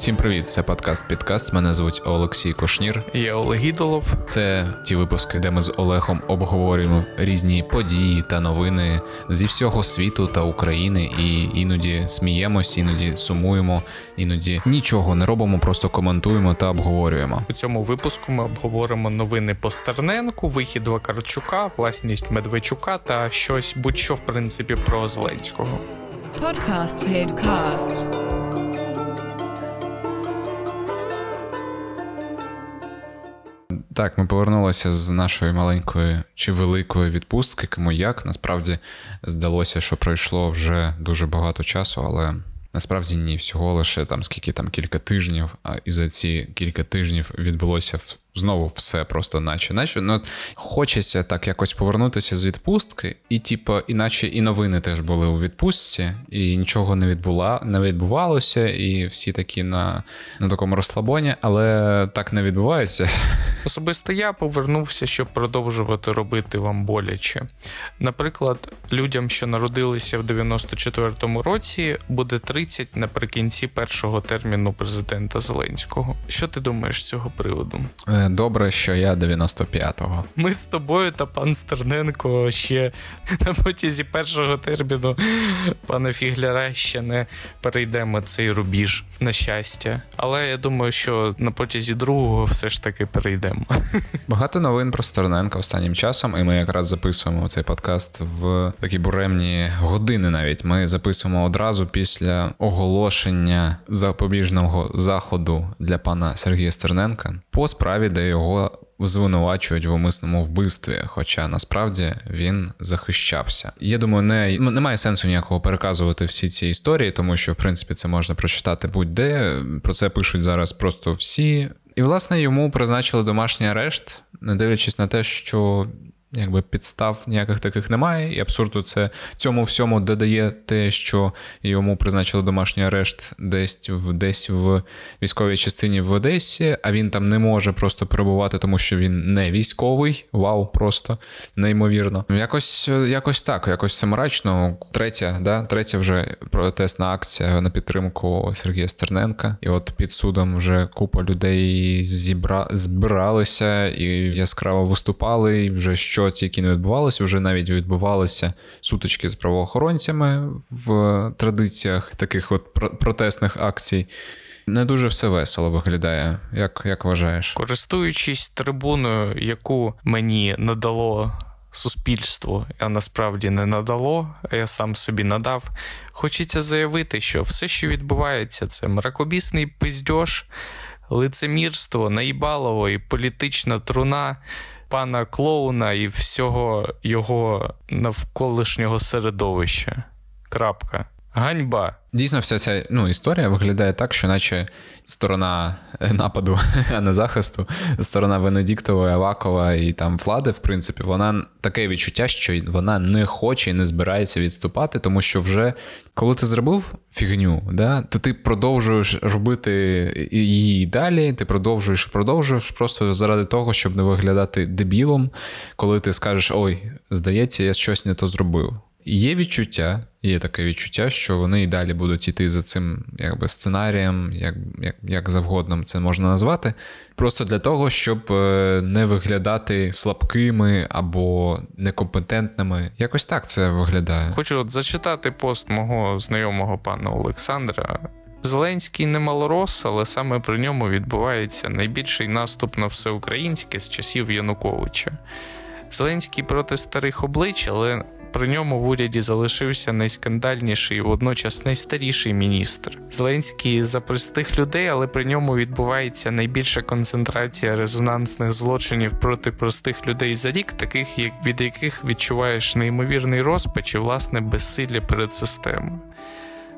Всім привіт, це подкаст Підкаст. Мене звуть Олексій Кошнір. Я Олег Ідолов. Це ті випуски, де ми з Олегом обговорюємо різні події та новини зі всього світу та України, і іноді сміємось, іноді сумуємо, іноді нічого не робимо, просто коментуємо та обговорюємо. У цьому випуску ми обговоримо новини по Стерненку, вихід Вакарчука, власність Медведчука та щось будь-що в принципі про Зеленського. Podcast Podcast. Так, ми повернулися з нашої маленької чи великої відпустки, кому як. Насправді здалося, що пройшло вже дуже багато часу, але насправді ні, всього лише там скільки там кілька тижнів, а і за ці кілька тижнів відбулося знову все просто наче. наче ну, Хочеться так якось повернутися з відпустки, і, типу, іначе і новини теж були у відпустці, і нічого не відбула, не відбувалося, і всі такі на на такому розслабоні, але так не відбувається. Особисто я повернувся, щоб продовжувати робити вам боляче. Наприклад, людям, що народилися в 94-му році, буде 30 наприкінці першого терміну президента Зеленського. Що ти думаєш з цього приводу? Добре, що я 95-го. Ми з тобою та пан Стерненко ще на протязі першого терміну пана Фігляра ще не перейдемо цей рубіж на щастя. Але я думаю, що на протязі другого все ж таки перейдемо. Багато новин про Стерненка останнім часом, і ми якраз записуємо цей подкаст в такі буремні години. Навіть ми записуємо одразу після оголошення запобіжного заходу для пана Сергія Стерненка по справі де його звинувачують в умисному вбивстві, хоча насправді він захищався. Я думаю, не немає сенсу ніякого переказувати всі ці історії, тому що в принципі це можна прочитати будь-де. Про це пишуть зараз просто всі. І, власне, йому призначили домашній арешт, не дивлячись на те, що Якби підстав ніяких таких немає, і абсурду це цьому всьому додає те, що йому призначили домашній арешт десь в десь в військовій частині в Одесі, а він там не може просто перебувати, тому що він не військовий. Вау, просто неймовірно. Якось якось так, якось все мрачно. Третя, да, третя вже протестна акція на підтримку Сергія Стерненка. І от під судом вже купа людей зібра... збиралися і яскраво виступали, і вже що що тільки не відбувалося, вже навіть відбувалися сутички з правоохоронцями в традиціях таких от протестних акцій. Не дуже все весело виглядає, як, як вважаєш? Користуючись трибуною, яку мені надало. Суспільство, а насправді не надало, а я сам собі надав. Хочеться заявити, що все, що відбувається, це мракобісний пиздьош, лицемірство, наїбалово і політична труна, пана клоуна і всього його навколишнього середовища. Крапка. Ганьба. Дійсно, вся ця ну, історія виглядає так, що наче сторона е, нападу, а не захисту, сторона Венедіктова, Авакова і там влади, в принципі, вона таке відчуття, що вона не хоче і не збирається відступати, тому що вже коли ти зробив фігню, да, то ти продовжуєш робити її далі, ти продовжуєш, продовжуєш просто заради того, щоб не виглядати дебілом, коли ти скажеш ой, здається, я щось не то зробив. Є відчуття, є таке відчуття, що вони і далі будуть йти за цим якби сценарієм, як як, як завгодно це можна назвати, просто для того, щоб е, не виглядати слабкими або некомпетентними. Якось так це виглядає. Хочу от зачитати пост мого знайомого пана Олександра. Зеленський не малорос, але саме при ньому відбувається найбільший наступ на всеукраїнське з часів Януковича. Зеленський проти старих облич, але при ньому в уряді залишився найскандальніший водночас найстаріший міністр. Зеленський за простих людей, але при ньому відбувається найбільша концентрація резонансних злочинів проти простих людей за рік, таких як від яких відчуваєш неймовірний розпач і власне безсилля перед системою.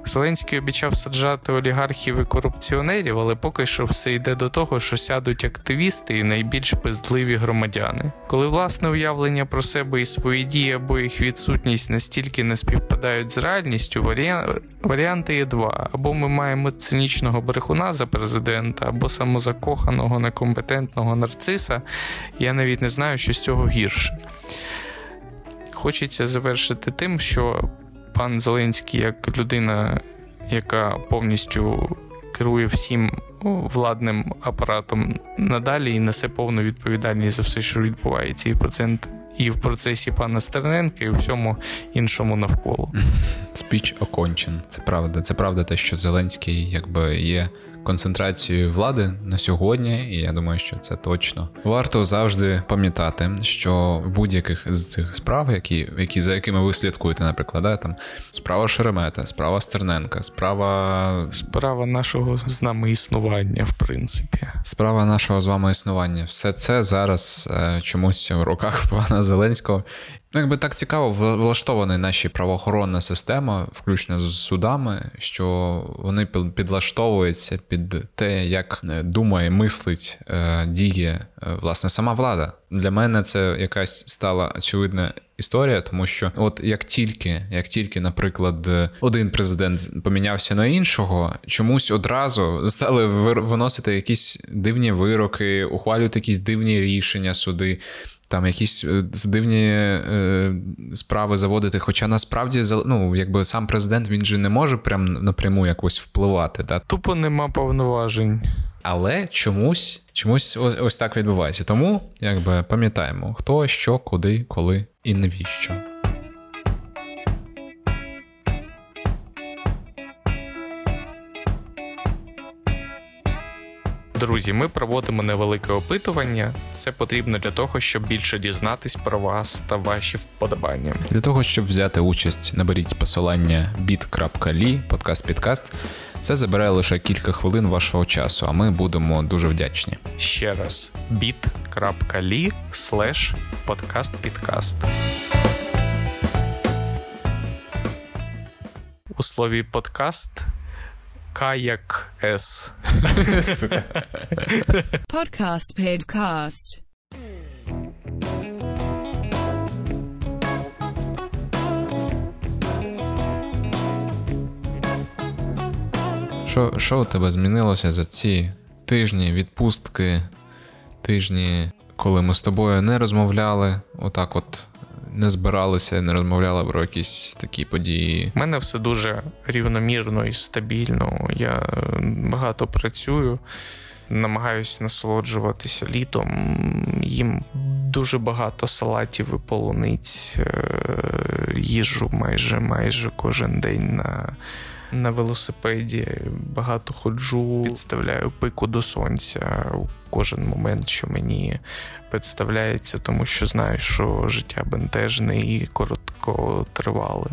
Зеленський обіцяв саджати олігархів і корупціонерів, але поки що все йде до того, що сядуть активісти і найбільш пиздливі громадяни. Коли власне уявлення про себе і свої дії або їх відсутність настільки не співпадають з реальністю, варіа... варіанти є два: або ми маємо цинічного брехуна за президента, або самозакоханого некомпетентного нарциса. Я навіть не знаю, що з цього гірше. Хочеться завершити тим, що пан Зеленський як людина, яка повністю керує всім владним апаратом надалі і несе повну відповідальність за все, що відбувається, і процент. І в процесі пана Стерненка, і в всьому іншому навколо. Спіч окончен. Це правда. Це правда, те, що Зеленський якби є концентрацією влади на сьогодні, і я думаю, що це точно. Варто завжди пам'ятати, що в будь-яких з цих справ, які які за якими ви слідкуєте, наприклад, да, там справа Шеремета, справа Стерненка, справа справа нашого з нами існування, в принципі, справа нашого з вами існування, все це зараз е, чомусь в руках пана Зеленського, Ну, якби так цікаво влаштовані наші правоохоронна система, включно з судами, що вони підлаштовуються під те, як е, думає, мислить, е, діє е, власне сама влада. Для мене це якась стала очевидна історія, тому що, от як тільки, як тільки, наприклад, один президент помінявся на іншого, чомусь одразу стали виносити якісь дивні вироки, ухвалювати якісь дивні рішення суди там якісь е, дивні е, справи заводити. Хоча насправді ну, якби сам президент він же не може прям напряму якось впливати. Да? Тупо нема повноважень. Але чомусь чомусь ось, ось так відбувається. Тому якби пам'ятаємо, хто, що, куди, коли і навіщо. Друзі, ми проводимо невелике опитування. Це потрібно для того, щоб більше дізнатись про вас та ваші вподобання. Для того, щоб взяти участь, наберіть посилання bit.ly, подкаст підкаст. Це забере лише кілька хвилин вашого часу, а ми будемо дуже вдячні. Ще раз: bit.ly slash подкаст підкаст. У слові подкаст Каяк С. Podcast Podcast. Що що у тебе змінилося за ці тижні, відпустки, тижні, коли ми з тобою не розмовляли, отак от не збиралися, не розмовляли про якісь такі події. У мене все дуже рівномірно і стабільно. Я багато працюю, намагаюся насолоджуватися літом. Їм дуже багато салатів і полуниць, е, їжу майже майже кожен день на. На велосипеді багато ходжу, підставляю пику до сонця у кожен момент, що мені представляється, тому що знаю, що життя бентежне і коротко тривале.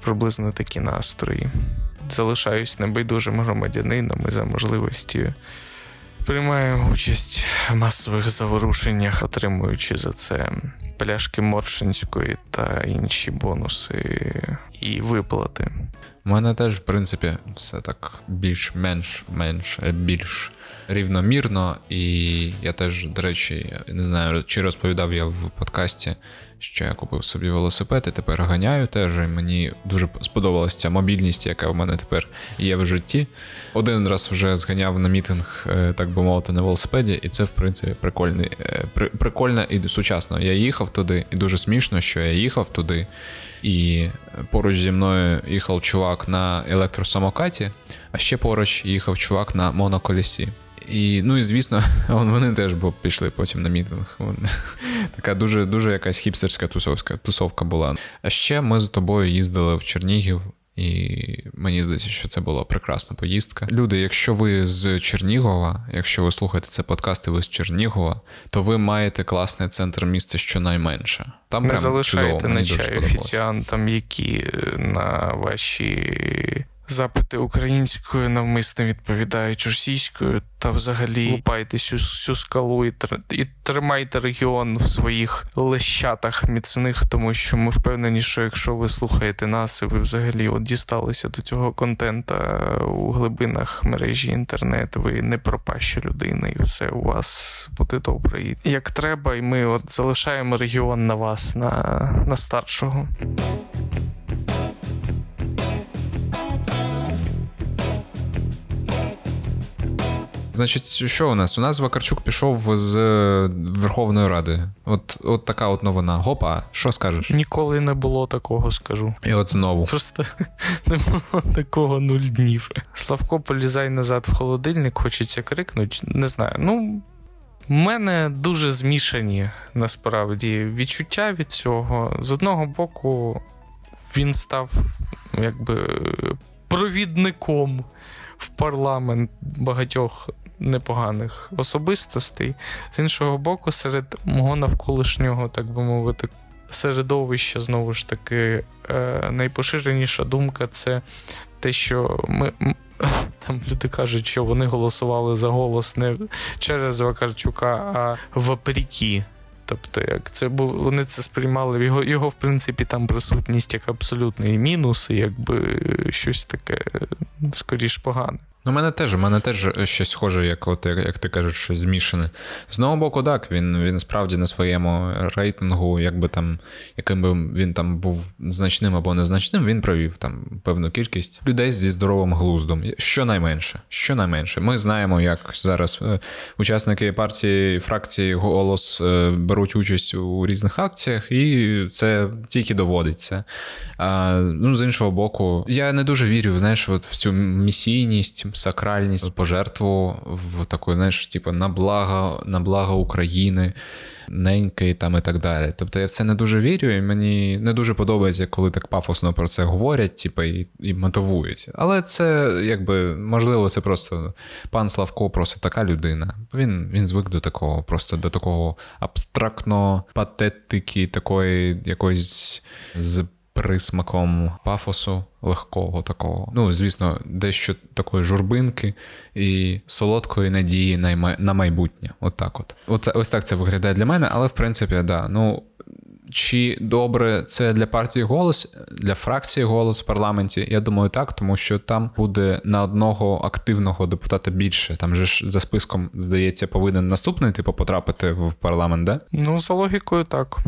Приблизно такі настрої. Залишаюсь небайдужим громадянином і за можливості приймаю участь в масових заворушеннях, отримуючи за це пляшки Моршинської та інші бонуси і виплати. У мене теж, в принципі, все так більш-менш менш більш рівномірно, і я теж, до речі, не знаю, чи розповідав я в подкасті, що я купив собі велосипед і тепер ганяю теж. і Мені дуже сподобалася ця мобільність, яка в мене тепер є в житті. Один раз вже зганяв на мітинг, е, так би мовити, на велосипеді, і це, в принципі, прикольний, е, прикольно і сучасно. Я їхав туди, і дуже смішно, що я їхав туди. І поруч зі мною їхав чувак на електросамокаті, а ще поруч їхав чувак на моноколісі. І, ну і звісно, вони теж пішли потім на мітинг. Така дуже дуже якась хіпстерська тусовка тусовка була. А ще ми з тобою їздили в Чернігів, і мені здається, що це була прекрасна поїздка. Люди, якщо ви з Чернігова, якщо ви слухаєте це подкаст і ви з Чернігова, то ви маєте класний центр міста щонайменше. Там Не залишайте на чай офіціантам, які на ваші запити українською навмисно відповідають російською, та взагалі лупайте всю, всю скалу і, і тримайте регіон в своїх лещатах міцних, тому що ми впевнені, що якщо ви слухаєте нас, і ви взагалі от дісталися до цього контента у глибинах мережі інтернет, ви не пропаща людина, і все у вас буде добре. Як треба, і ми от залишаємо регіон на вас, на, на старшого. Значить, що у нас? У нас Вакарчук пішов з е, Верховної Ради. От от така от новина. Гопа, що скажеш? Ніколи не було такого, скажу. І от знову. Просто не було такого нуль днів. Славко, полізай назад в холодильник, хочеться крикнути. Не знаю. Ну. У мене дуже змішані насправді відчуття від цього. З одного боку, він став якби провідником в парламент багатьох непоганих особистостей. З іншого боку, серед мого навколишнього, так би мовити, середовища, знову ж таки, е, найпоширеніша думка це те, що ми. Там люди кажуть, що вони голосували за голос не через Вакарчука, а вопреки. Тобто, як це був, вони це сприймали його, його, в принципі, там присутність як абсолютний мінус, і якби щось таке скоріш погане. Ну, мене теж, у мене теж щось схоже, як от як ти кажеш, щось змішане. З одного боку, так, він він справді на своєму рейтингу, якби там, яким би він там був значним або незначним, він провів там певну кількість людей зі здоровим глуздом. Щонайменше. Щонайменше. Ми знаємо, як зараз е, учасники партії, фракції голос е, беруть участь у різних акціях, і це тільки доводиться. А, Ну, з іншого боку, я не дуже вірю, знаєш, от в цю місійність сакральність, пожертву в таку, знаєш, типу, на благо, на благо України, неньки там і так далі. Тобто я в це не дуже вірю, і мені не дуже подобається, коли так пафосно про це говорять, типу, і і мотивують. Але це якби можливо, це просто пан Славко, просто така людина. Він він звик до такого, просто до такого абстрактно патетики, такої якоїсь з присмаком пафосу легкого такого. Ну, звісно, дещо такої журбинки і солодкої надії на майбутнє. От так от. от. Ось так це виглядає для мене, але в принципі, да. Ну. Чи добре це для партії голос, для фракції голос в парламенті? Я думаю, так, тому що там буде на одного активного депутата більше. Там же ж за списком, здається, повинен наступний типу потрапити в парламент, да? Ну, за логікою, так.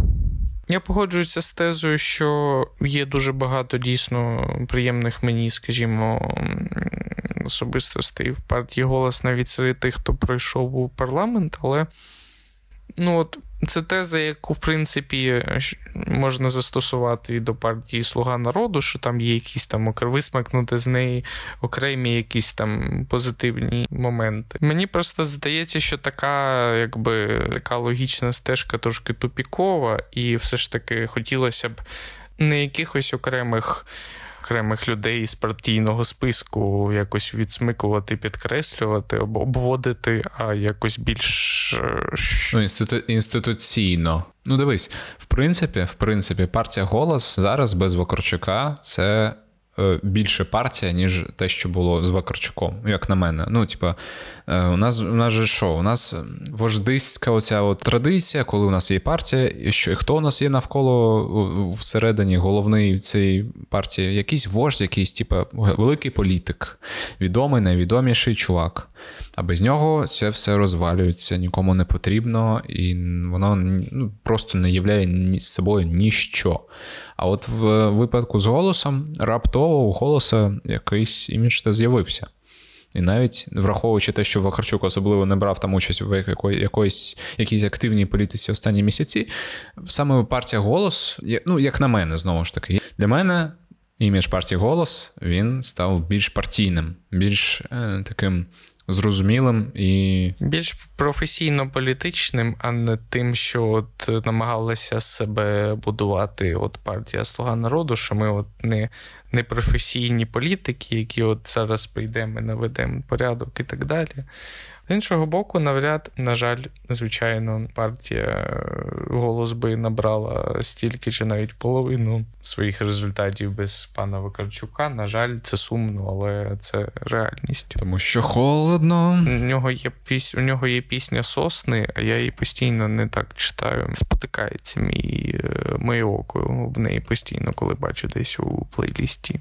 Я погоджуюся з тезою, що є дуже багато дійсно приємних мені, скажімо, особистостей. В партії голос навіть серед тих, хто пройшов у парламент, але ну от це теза, яку, в принципі, можна застосувати і до партії Слуга народу, що там є якісь там висмакнути з неї окремі якісь там позитивні моменти. Мені просто здається, що така, якби така логічна стежка трошки тупікова, і все ж таки хотілося б не якихось окремих окремих людей з партійного списку якось відсмикувати, підкреслювати, обводити, а якось більш е, Ну, інститу... інституційно. Ну, дивись, в принципі, в принципі, партія голос зараз без Вакарчука це більше партія, ніж те, що було з Вакарчуком, як на мене. Ну, типа, е, у нас у нас же що? У нас вождиська оця от традиція, коли у нас є партія, і що хто у нас є навколо всередині головний цієї партії? Якийсь вождь, якийсь, типа, великий політик, відомий, найвідоміший чувак. А без нього це все розвалюється, нікому не потрібно, і воно ну, просто не являє ні з собою ніщо. А от в випадку з голосом раптово у голоса якийсь імідж та з'явився. І навіть враховуючи те, що Вахарчук особливо не брав там участь в якої, якоїсь якійсь активній політиці останні місяці, саме партія голос, ну як на мене, знову ж таки, для мене імідж партії голос він став більш партійним, більш е, таким зрозумілим і більш професійно-політичним, а не тим, що от намагалася себе будувати от партія Слуга народу, що ми от не не професійні політики, які от зараз прийдемо і наведемо порядок і так далі. З іншого боку, навряд, на жаль, звичайно, партія е, голос би набрала стільки чи навіть половину своїх результатів без пана Вакарчука. На жаль, це сумно, але це реальність. Тому що холодно. У нього є піс... у нього є пісня сосни, а я її постійно не так читаю. Спотикається мій е, моє око в неї постійно, коли бачу десь у плейлісті.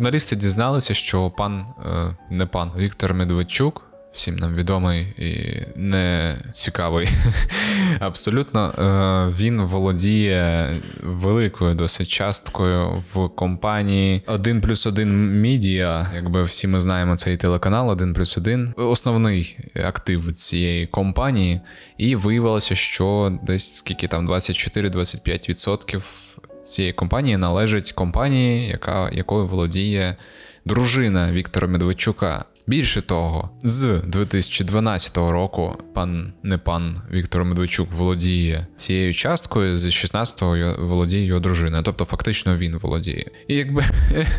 Журналісти дізналися, що пан, е, не пан Віктор Медведчук, всім нам відомий і не цікавий. Абсолютно, е, він володіє великою досить часткою в компанії 1 плюс 1 Media. Якби всі ми знаємо цей телеканал 1 плюс 1. Основний актив цієї компанії, і виявилося, що десь скільки там 24-25% цієї компанії належить компанії, яка якою володіє дружина Віктора Медведчука. Більше того, з 2012 року пан не пан Віктор Медведчук володіє цією часткою, з 16-го володіє його дружина. Тобто, фактично він володіє. І якби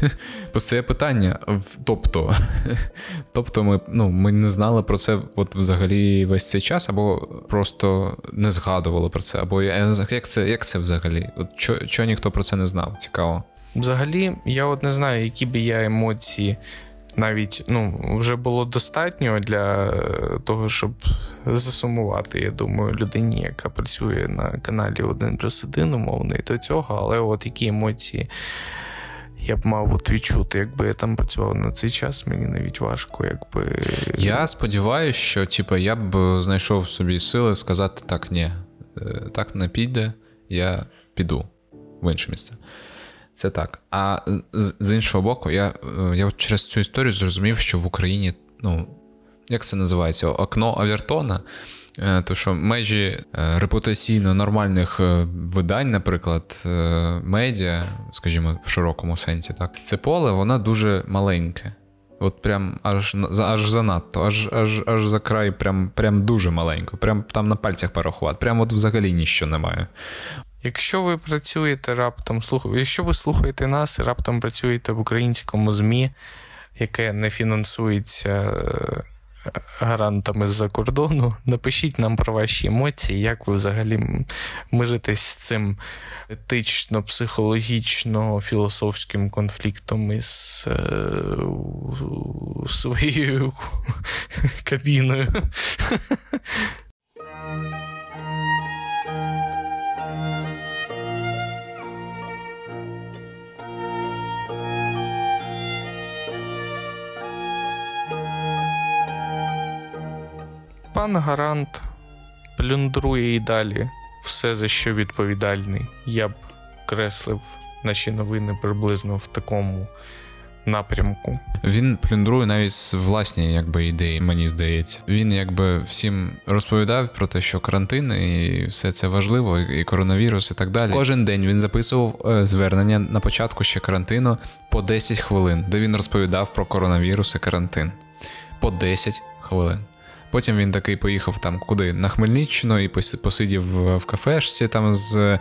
постає питання: тобто, тобто, ми ну, ми не знали про це от взагалі весь цей час, або просто не згадували про це, або як це як це взагалі? От Чого ніхто про це не знав? Цікаво. Взагалі, я от не знаю, які би я емоції навіть ну, вже було достатньо для е, того, щоб засумувати, я думаю, людині, яка працює на каналі 1 плюс 1, умовно, і до цього, але от які емоції. Я б мав от відчути, якби я там працював на цей час, мені навіть важко, якби. Я сподіваюся, що типу, я б знайшов собі сили сказати так, ні, е, так не піде, я піду в інше місце. Це так. А з, іншого боку, я е, я через цю історію зрозумів, що в Україні, ну, як це називається, окно Авертона. Е, то що межі е, репутаційно нормальних видань, наприклад, медіа, скажімо, в широкому сенсі, так, це поле, воно дуже маленьке. От прям аж аж занадто, аж аж, аж за край, прям прям дуже маленько, прям там на пальцях порахувати, прям от взагалі нічого немає. Якщо ви працюєте раптом, слух... якщо ви слухаєте нас і раптом працюєте в українському ЗМІ, яке не фінансується е, гарантами з-за кордону, напишіть нам про ваші емоції, як ви взагалі мижитесь з цим етично, психологічно, філософським конфліктом із е, своєю кабіною. Пан Гарант плюндрує і далі все, за що відповідальний. Я б креслив наші новини приблизно в такому напрямку. Він плюндрує навіть власні якби ідеї, мені здається. Він якби всім розповідав про те, що карантин і все це важливо, і коронавірус, і так далі. Кожен день він записував е, звернення на початку ще карантину по 10 хвилин, де він розповідав про коронавірус і карантин. По 10 хвилин. Потім він такий поїхав там куди? На Хмельниччину і посидів в кафешці там з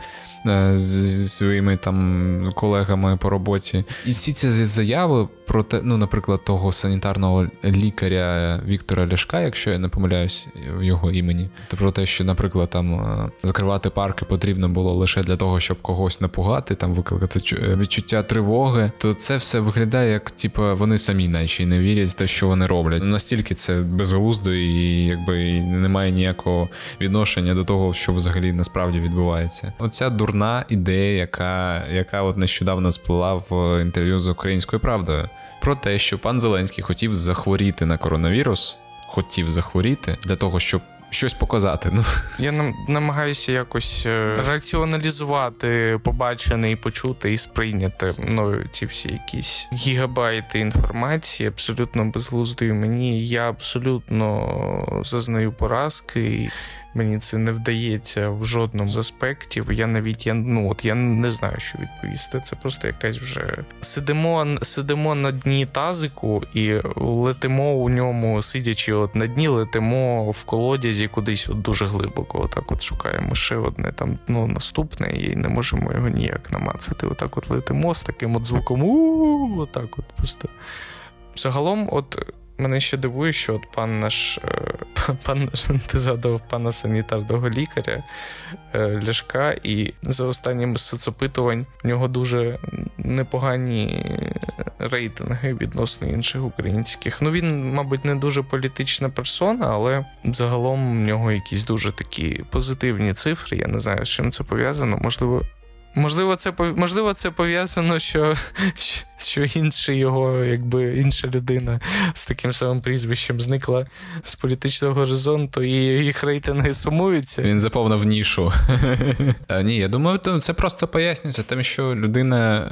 зі своїми там колегами по роботі. І всі ці заяви про те, ну, наприклад, того санітарного лікаря Віктора Ляшка, якщо я не помиляюсь в його імені, то про те, що, наприклад, там е, закривати парки потрібно було лише для того, щоб когось напугати, там викликати е, відчуття тривоги, то це все виглядає як, типу, вони самі наче не вірять в те, що вони роблять. Настільки це безглуздо і якби немає ніякого відношення до того, що взагалі насправді відбувається. Оця дур дурна ідея, яка яка от нещодавно сплила в інтерв'ю з українською правдою, про те, що пан Зеленський хотів захворіти на коронавірус, хотів захворіти для того, щоб. Щось показати. Ну я нам намагаюся якось е, раціоналізувати побачене і почути і сприйняти мною ці всі якісь гігабайти інформації, абсолютно безглуздої мені. Я абсолютно зазнаю поразки. Мені це не вдається в жодному з аспектів. Я навіть я ну от я не знаю, що відповісти. Це просто якась вже сидимо, сидимо на дні тазику і летимо у ньому, сидячи от на дні, летимо в колодязі кудись от дуже глибоко. Отак от шукаємо ще одне там ну наступне, і не можемо його ніяк намацати. Отак, от летимо з таким от звуком. Отак, от просто. Загалом, от Мене ще дивує, що от пан наш е, пан наш, ти згадав пана санітарного лікаря е, Ляшка, і за останніми соцопитувань в нього дуже непогані рейтинги відносно інших українських. Ну він, мабуть, не дуже політична персона, але загалом в нього якісь дуже такі позитивні цифри. Я не знаю, з чим це пов'язано. Можливо, Можливо, це можливо, це пов'язано, що що інший його, якби інша людина з таким самим прізвищем зникла з політичного горизонту, і їх рейтинги сумуються. Він заповнив нішу. Ні, я думаю, це просто пояснюється тим, що людина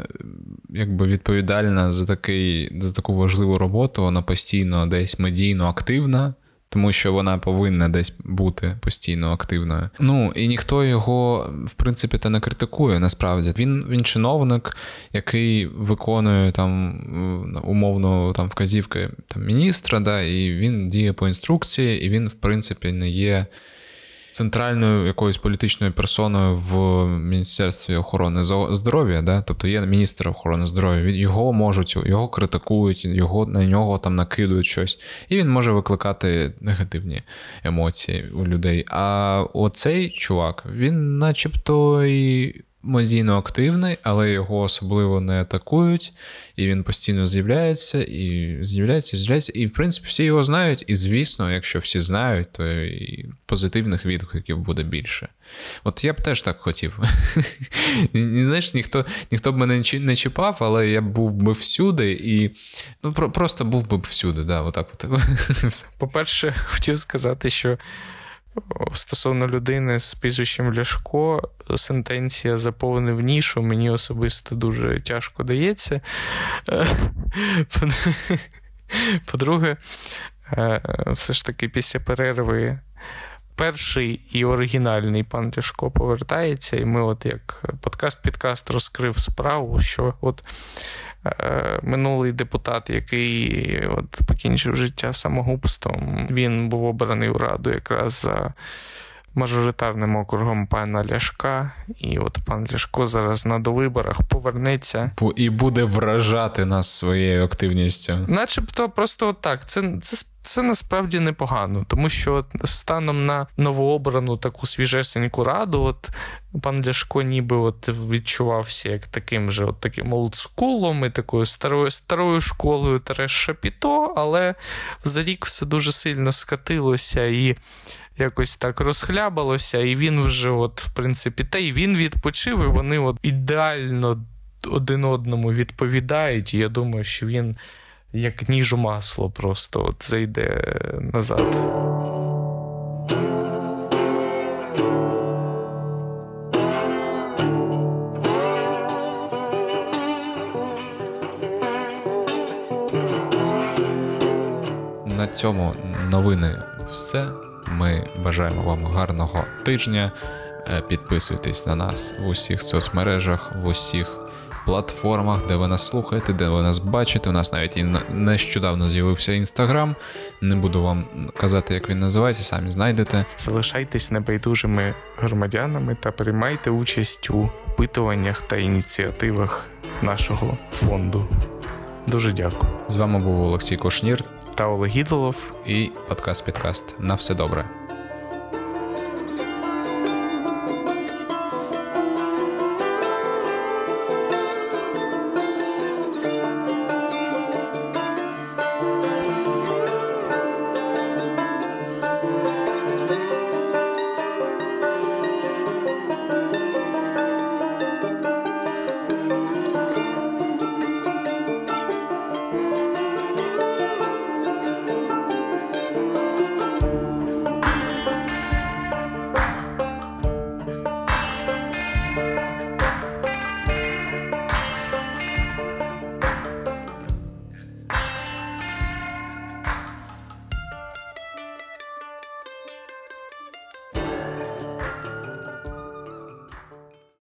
якби відповідальна за такий за таку важливу роботу, вона постійно десь медійно активна тому що вона повинна десь бути постійно активною. Ну і ніхто його, в принципі, та не критикує. Насправді він він чиновник, який виконує там умовно там вказівки там міністра, да, і він діє по інструкції, і він, в принципі, не є центральною якоюсь політичною персоною в Міністерстві охорони здоров'я, да? тобто є міністр охорони здоров'я, його можуть, його критикують, його на нього там накидують щось, і він може викликати негативні емоції у людей. А оцей чувак, він начебто і медійно активний, але його особливо не атакують, і він постійно з'являється, і з'являється, і з'являється. І, в принципі, всі його знають. І, звісно, якщо всі знають, то і позитивних відгуків буде більше. От я б теж так хотів. Знаєш, ніхто ніхто б мене не чіпав, але я був би всюди і ну, просто був би всюди. да, отак от. По-перше, хотів сказати, що Стосовно людини з прізвищем Ляшко, сентенція заповнив нішу, мені особисто дуже тяжко дається. По-друге, все ж таки після перерви перший і оригінальний пан Ляшко повертається, і ми, от як подкаст-підкаст розкрив справу, що от минулий депутат, який от покінчив життя самогубством, він був обраний в раду якраз за. Мажоритарним округом пана Ляшка, і от пан Ляшко зараз на довиборах повернеться і буде вражати нас своєю активністю. Начебто, просто так. Це це це насправді непогано, тому що станом на новообрану таку свіжесеньку раду, от пан Ляшко ніби от відчувався як таким же от таким олдскулом і такою старою старою школою Тереш Шапіто, але за рік все дуже сильно скатилося і якось так розхлябалося, і він вже, от, в принципі, та й він відпочив, і вони от ідеально один одному відповідають. І я думаю, що він як ніж у масло просто от зайде назад. На цьому новини все. Ми бажаємо вам гарного тижня. Е, підписуйтесь на нас в усіх соцмережах, в усіх платформах, де ви нас слухаєте, де ви нас бачите. У нас навіть і нещодавно з'явився інстаграм. Не буду вам казати, як він називається, самі знайдете. Залишайтесь небайдужими громадянами та приймайте участь у опитуваннях та ініціативах нашого фонду. Дуже дякую. З вами був Олексій Кошнір та Гідолов Ідолов і подкаст Підкаст. На все добре.